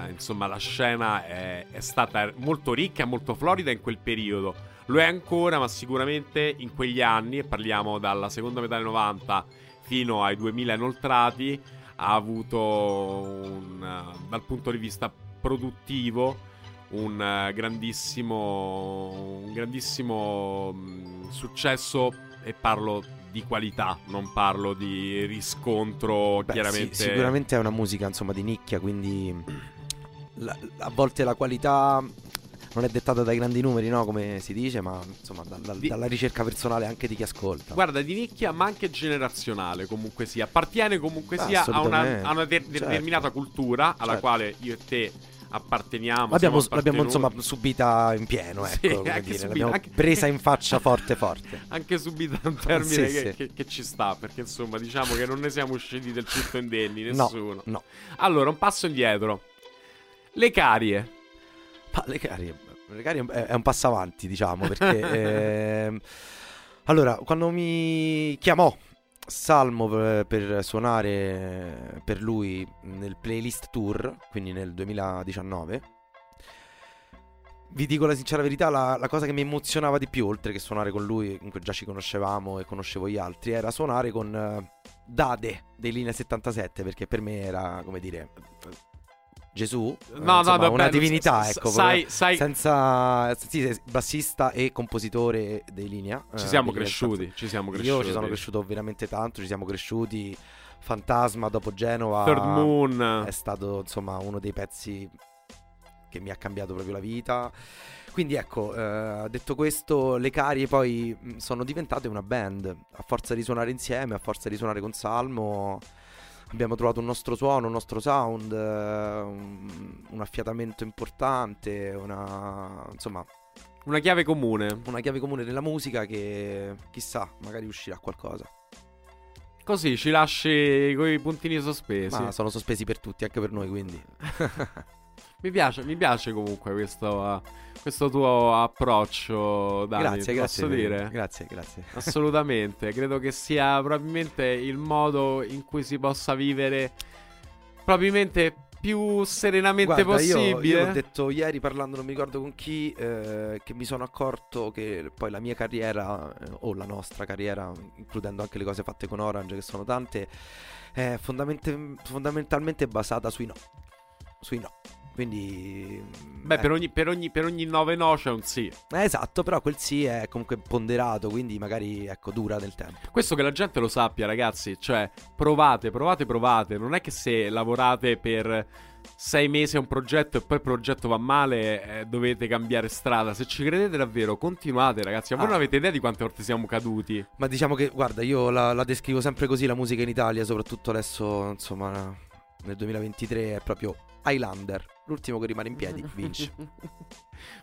eh, insomma la scena è, è stata molto ricca e molto florida in quel periodo. Lo è ancora, ma sicuramente in quegli anni, e parliamo dalla seconda metà del 90 fino ai 2000 inoltrati, ha avuto un, eh, dal punto di vista produttivo un eh, grandissimo, un grandissimo mh, successo e parlo di qualità, non parlo di riscontro Beh, chiaramente. sì, sicuramente è una musica insomma di nicchia, quindi *clears throat* la- a volte la qualità non è dettata dai grandi numeri, no? Come si dice, ma insomma da- da- Di- dalla ricerca personale anche di chi ascolta. Guarda, di nicchia, ma anche generazionale comunque sia. Appartiene comunque sia a una, a una de- Certo. determinata cultura alla Certo. quale io e te apparteniamo. L'abbiamo, l'abbiamo, insomma subita in pieno, Sì, ecco, come anche dire, subita, l'abbiamo anche- presa in faccia forte forte. *laughs* Anche subito un termine Sì, che, sì. che- che ci sta, perché insomma diciamo che non ne siamo usciti del tutto indenni, No, nessuno. no. Allora, un passo indietro. Le carie. Ma le carie, le carie è, un passo avanti, diciamo, perché... *laughs* ehm, allora, quando mi chiamò Salmo per, per suonare per lui nel playlist tour, quindi nel 2019, vi dico la sincera verità, la, la cosa che mi emozionava di più, oltre che suonare con lui, comunque già ci conoscevamo e conoscevo gli altri, era suonare con eh, Dade dei Linea 77, perché per me era, come dire... Gesù, eh, No, no, insomma, vabbè, una divinità, ecco, sai- sai- senza sì, bassista e compositore dei linea. Ci eh, siamo dei Linea cresciuti, 77. ci siamo Io ci cresciuti. sono cresciuto veramente tanto, ci siamo cresciuti. Fantasma dopo Genova Third Moon. è stato insomma uno dei pezzi che mi ha cambiato proprio la vita. Quindi ecco, eh, detto questo, le carie poi mh, sono diventate una band. A forza di suonare insieme, a forza di suonare con Salmo, abbiamo trovato un nostro suono, un nostro sound, eh, un, un affiatamento importante, una, insomma, Una chiave comune. una chiave comune della musica che chissà, magari uscirà qualcosa. Così ci lasci con i puntini sospesi. Ma sono sospesi per tutti, anche per noi, quindi. *laughs* Mi piace, mi piace comunque questo, uh, questo tuo approccio, Dani. grazie, grazie. Posso dire? Grazie, grazie. Assolutamente, credo che sia probabilmente il modo in cui si possa vivere probabilmente più serenamente Guarda, io- possibile. Io, ho detto ieri parlando, non mi ricordo con chi, eh, che mi sono accorto che poi la mia carriera, eh, o la nostra carriera, includendo anche le cose fatte con Orange, che sono tante, è fondamente- fondamentalmente basata sui no. Sui no. Quindi... Beh, eh, per ogni, per, ogni, per ogni 9 no c'è un sì. eh, esatto, però quel sì è comunque ponderato, quindi magari ecco, dura nel tempo. Questo che la gente lo sappia, ragazzi. Cioè, provate, provate, provate. Non è che se lavorate per sei mesi a un progetto e poi il progetto va male, eh, dovete cambiare strada. Se ci credete davvero, continuate, ragazzi. Ma voi Ah. non avete idea di quante volte siamo caduti. Ma diciamo che, guarda, io la, la descrivo sempre così la musica in Italia, soprattutto adesso, insomma, nel 2023 è proprio Highlander. L'ultimo che rimane in piedi *laughs* vince.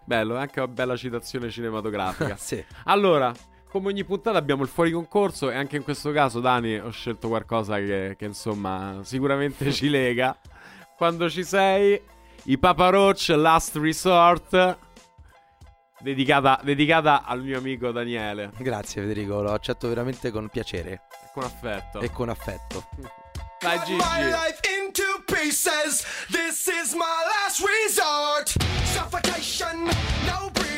Bello, è anche una bella citazione cinematografica. *laughs* sì. Allora, come ogni puntata abbiamo il fuori concorso e anche in questo caso, Dani, ho scelto qualcosa che, che, insomma sicuramente ci lega. Quando ci sei, i Papa Roach Last Resort, dedicata, dedicata al mio amico Daniele, Grazie Federico, lo accetto veramente con piacere con affetto. e con affetto. Dai my Gigi. Into pieces. This is my last resort. Suffocation, no breathing.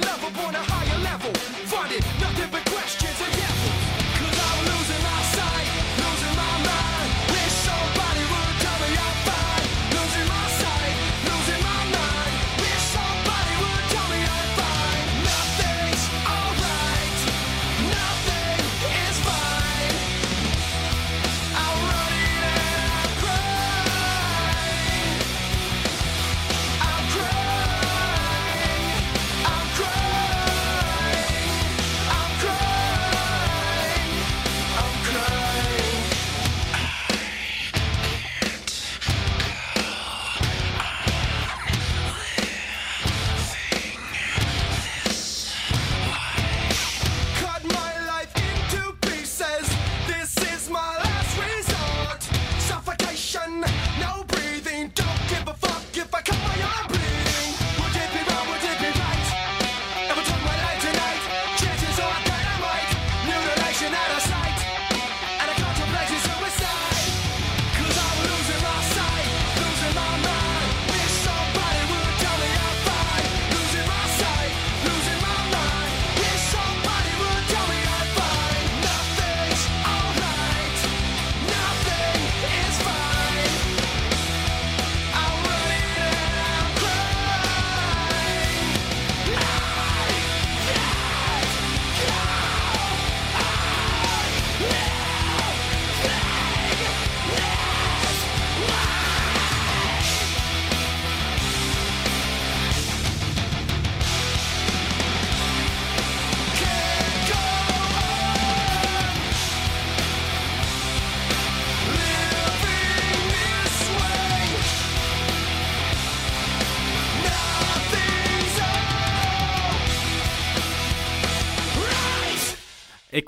level.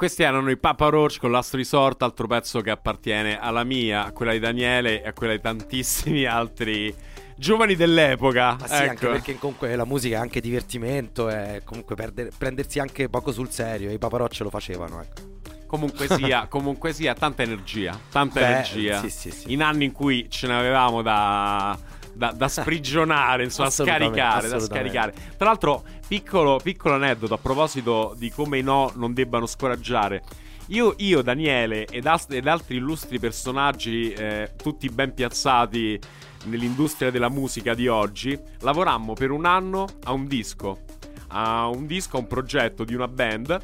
Questi erano i Papa Roach con Last Resort, altro pezzo che appartiene alla mia, a quella di Daniele e a quella di tantissimi altri giovani dell'epoca. Ma sì, ecco. anche perché comunque la musica è anche divertimento e comunque perdere- prendersi anche poco sul serio. e I paparocce lo facevano, ecco. Comunque sia, *laughs* comunque sia, tanta energia, tanta Beh, energia. sì, sì, sì. In anni in cui ce n'avevamo da, da, da *laughs* sprigionare, insomma, da Assolutamente, scaricare, da scaricare. Tra l'altro, piccolo, piccolo aneddoto a proposito di come i no non debbano scoraggiare. Io, io Daniele ed, as- ed altri illustri personaggi, eh, tutti ben piazzati nell'industria della musica di oggi, lavorammo per un anno a un disco. A un disco, a un progetto di una band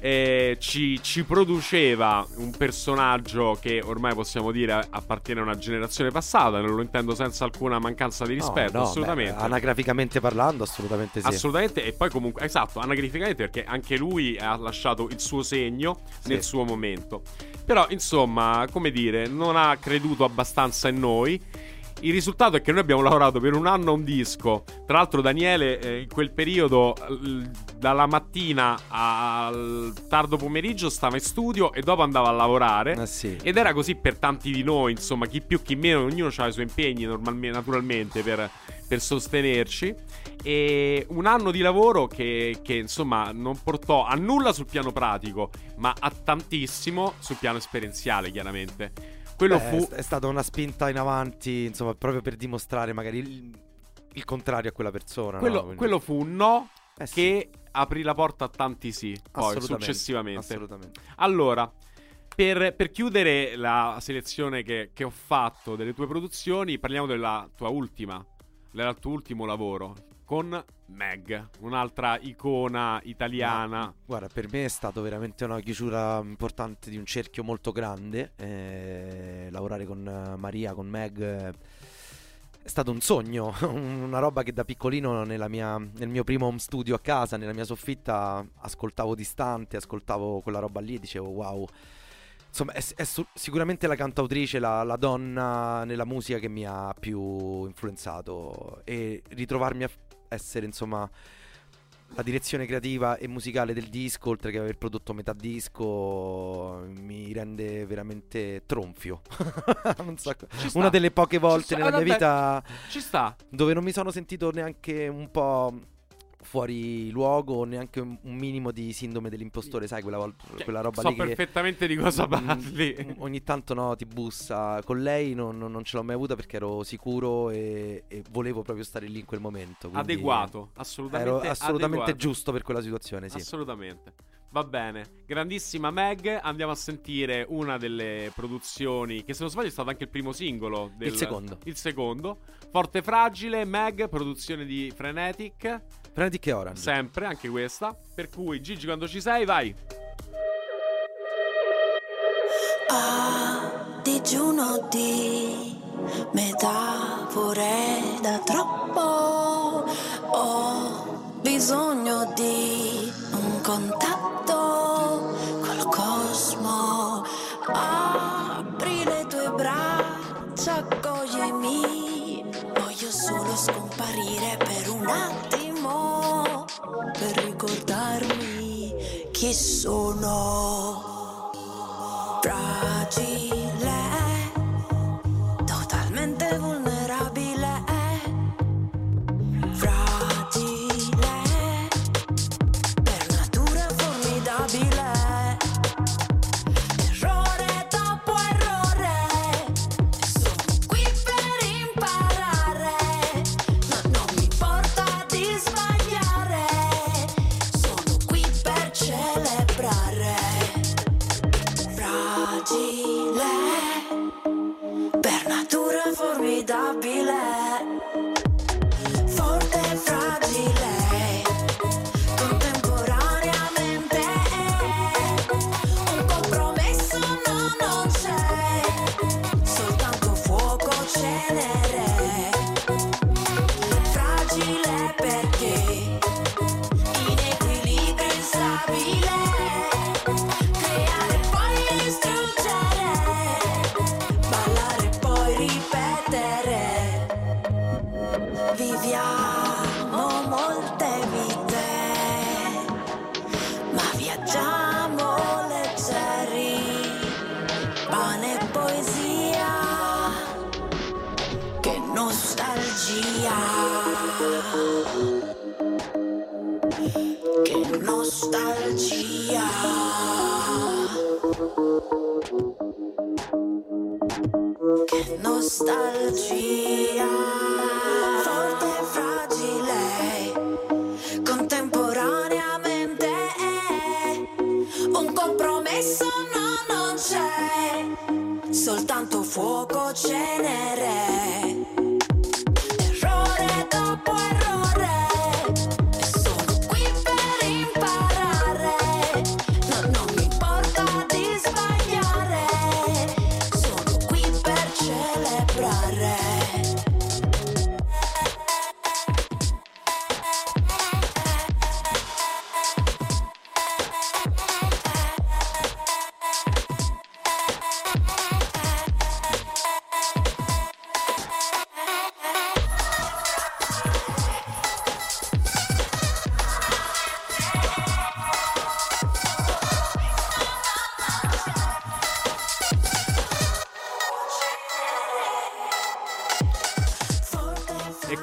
eh, ci, ci produceva un personaggio che ormai possiamo dire appartiene a una generazione passata, non lo intendo senza alcuna mancanza di rispetto, No, no, assolutamente. beh, anagraficamente parlando, assolutamente sì. Assolutamente, e poi comunque, esatto, anagraficamente perché anche lui ha lasciato il suo segno Sì. nel suo momento. Però, insomma, come dire, non ha creduto abbastanza in noi. Il risultato è che noi abbiamo lavorato per un anno a un disco. Tra l'altro, Daniele, eh, in quel periodo, l- dalla mattina al tardo pomeriggio, stava in studio e dopo andava a lavorare. Eh sì. Ed era così per tanti di noi, insomma, chi più chi meno, ognuno aveva i suoi impegni naturalmente per, per sostenerci. E un anno di lavoro che, che, insomma non portò a nulla sul piano pratico, ma a tantissimo sul piano esperienziale, chiaramente. Quello Beh, fu. è, stata una spinta in avanti, insomma, proprio per dimostrare magari il, il contrario a quella persona. no? Quello, Quindi- quello fu un no Eh sì. che aprì la porta a tanti sì, poi successivamente. Assolutamente. Allora, per, per chiudere la selezione che, che ho fatto delle tue produzioni, parliamo della tua ultima, del tuo ultimo lavoro con Meg, un'altra icona italiana. Guarda, per me è stato veramente una chiusura importante di un cerchio molto grande. eh, lavorare con eh, Maria, con Meg, eh, è stato un sogno, *laughs* una roba che da piccolino mia- nel mio primo home studio a casa, nella mia soffitta, ascoltavo distante, ascoltavo quella roba lì e dicevo wow. insomma, è, è su- sicuramente la cantautrice, la, la donna nella musica che mi ha più influenzato. E ritrovarmi a essere, insomma, la direzione creativa e musicale del disco, oltre che aver prodotto metà disco, mi rende veramente tronfio. *laughs* So, una delle poche volte nella Eh, mia vabbè, vita dove non mi sono sentito neanche un po' fuori luogo, neanche un minimo di sindrome dell'impostore, sai, quella, vol- quella roba so lì che perfettamente di cosa Mm, parli. mm, ogni tanto no, ti bussa. Con lei non, non- ce l'ho mai avuta perché ero sicuro e, e volevo proprio stare lì in quel momento. Adeguato, assolutamente Ero assolutamente adeguato. giusto per quella situazione, sì. Assolutamente. Va bene, grandissima Meg. Andiamo a sentire una delle produzioni che, se non sbaglio, è stato anche il primo singolo. Del, Il secondo. Il secondo. Forte Fragile, Meg, produzione di Frenetic. Frenetic e Orange. Sempre, anche questa. Per cui, Gigi, quando ci sei, vai. A digiuno di metafore da troppo ho bisogno di un contatto col cosmo apri chi sono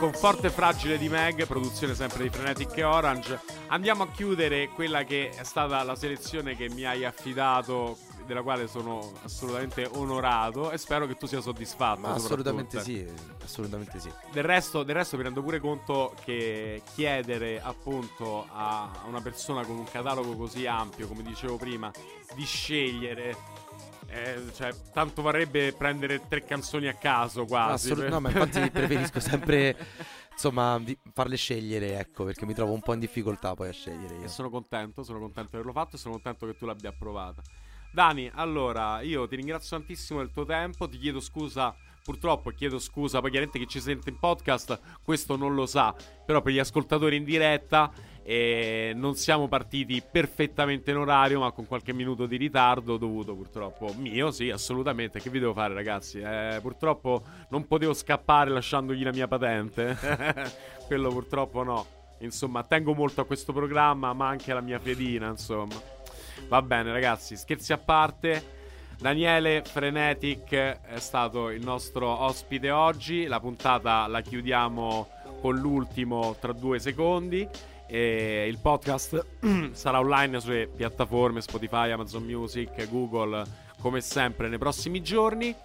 con Forte Fragile di Meg, produzione sempre di Frenetic e Orange, andiamo a chiudere quella che è stata la selezione che mi hai affidato, della quale sono assolutamente onorato e spero che tu sia soddisfatto. Ma assolutamente sì, assolutamente sì. Del resto, del resto mi rendo pure conto che chiedere appunto a una persona con un catalogo così ampio, come dicevo prima, di scegliere... eh, cioè, tanto varrebbe prendere tre canzoni a caso quasi. Assolut- no, ma infatti *laughs* preferisco sempre insomma di farle scegliere, ecco, perché mi trovo un po' in difficoltà poi a scegliere io. E sono contento, sono contento di averlo fatto e sono contento che tu l'abbia approvata. Dani, allora, io ti ringrazio tantissimo del tuo tempo, ti chiedo scusa Purtroppo chiedo scusa, poi chiaramente chi ci sente in podcast questo non lo sa, però per gli ascoltatori in diretta eh, non siamo partiti perfettamente in orario, ma con qualche minuto di ritardo dovuto purtroppo mio, sì, assolutamente. Che vi devo fare, ragazzi? Eh, purtroppo non potevo scappare lasciandogli la mia patente. *laughs* Quello purtroppo no. Insomma, tengo molto a questo programma, ma anche alla mia fedina, insomma. Va bene, ragazzi, scherzi a parte. Daniele Frenetic è stato il nostro ospite oggi. La puntata la chiudiamo con l'ultimo tra due secondi. E il podcast *clears throat* sarà online sulle piattaforme Spotify, Amazon Music, Google, come sempre nei prossimi giorni.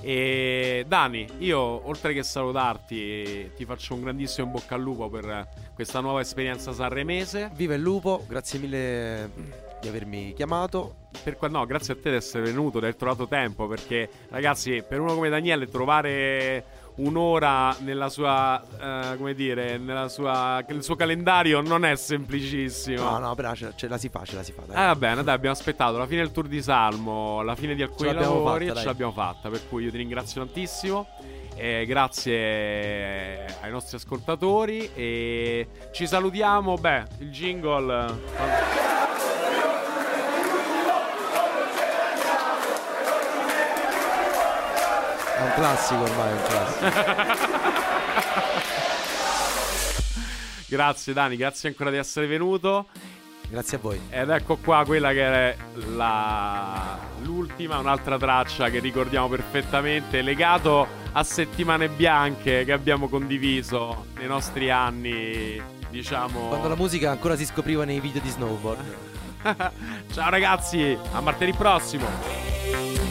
E Dani, io oltre che salutarti, ti faccio un grandissimo in bocca al lupo per questa nuova esperienza sanremese. Viva il lupo, grazie mille di avermi chiamato. Per qua- no, grazie a te di essere venuto, di aver trovato tempo. Perché, ragazzi, per uno come Daniele, trovare un'ora nella sua, eh, come dire, nella sua, nel suo calendario non è semplicissimo. No, no, però ce, ce la si fa, ce la si fa. Dai. Eh, va bene, dai, abbiamo aspettato la fine del tour di Salmo, la fine di alcuni l'abbiamo lavori fatta, ce l'abbiamo fatta. Per cui io ti ringrazio tantissimo. E grazie ai nostri ascoltatori. E ci salutiamo. Beh, il jingle. È un classico ormai, un classico. *laughs* Grazie Dani, grazie ancora di essere venuto. Grazie a voi. Ed ecco qua quella che è la... l'ultima, un'altra traccia che ricordiamo perfettamente, legato a settimane bianche che abbiamo condiviso nei nostri anni, diciamo... Quando la musica ancora si scopriva nei video di snowboard. *laughs* Ciao ragazzi, a martedì prossimo.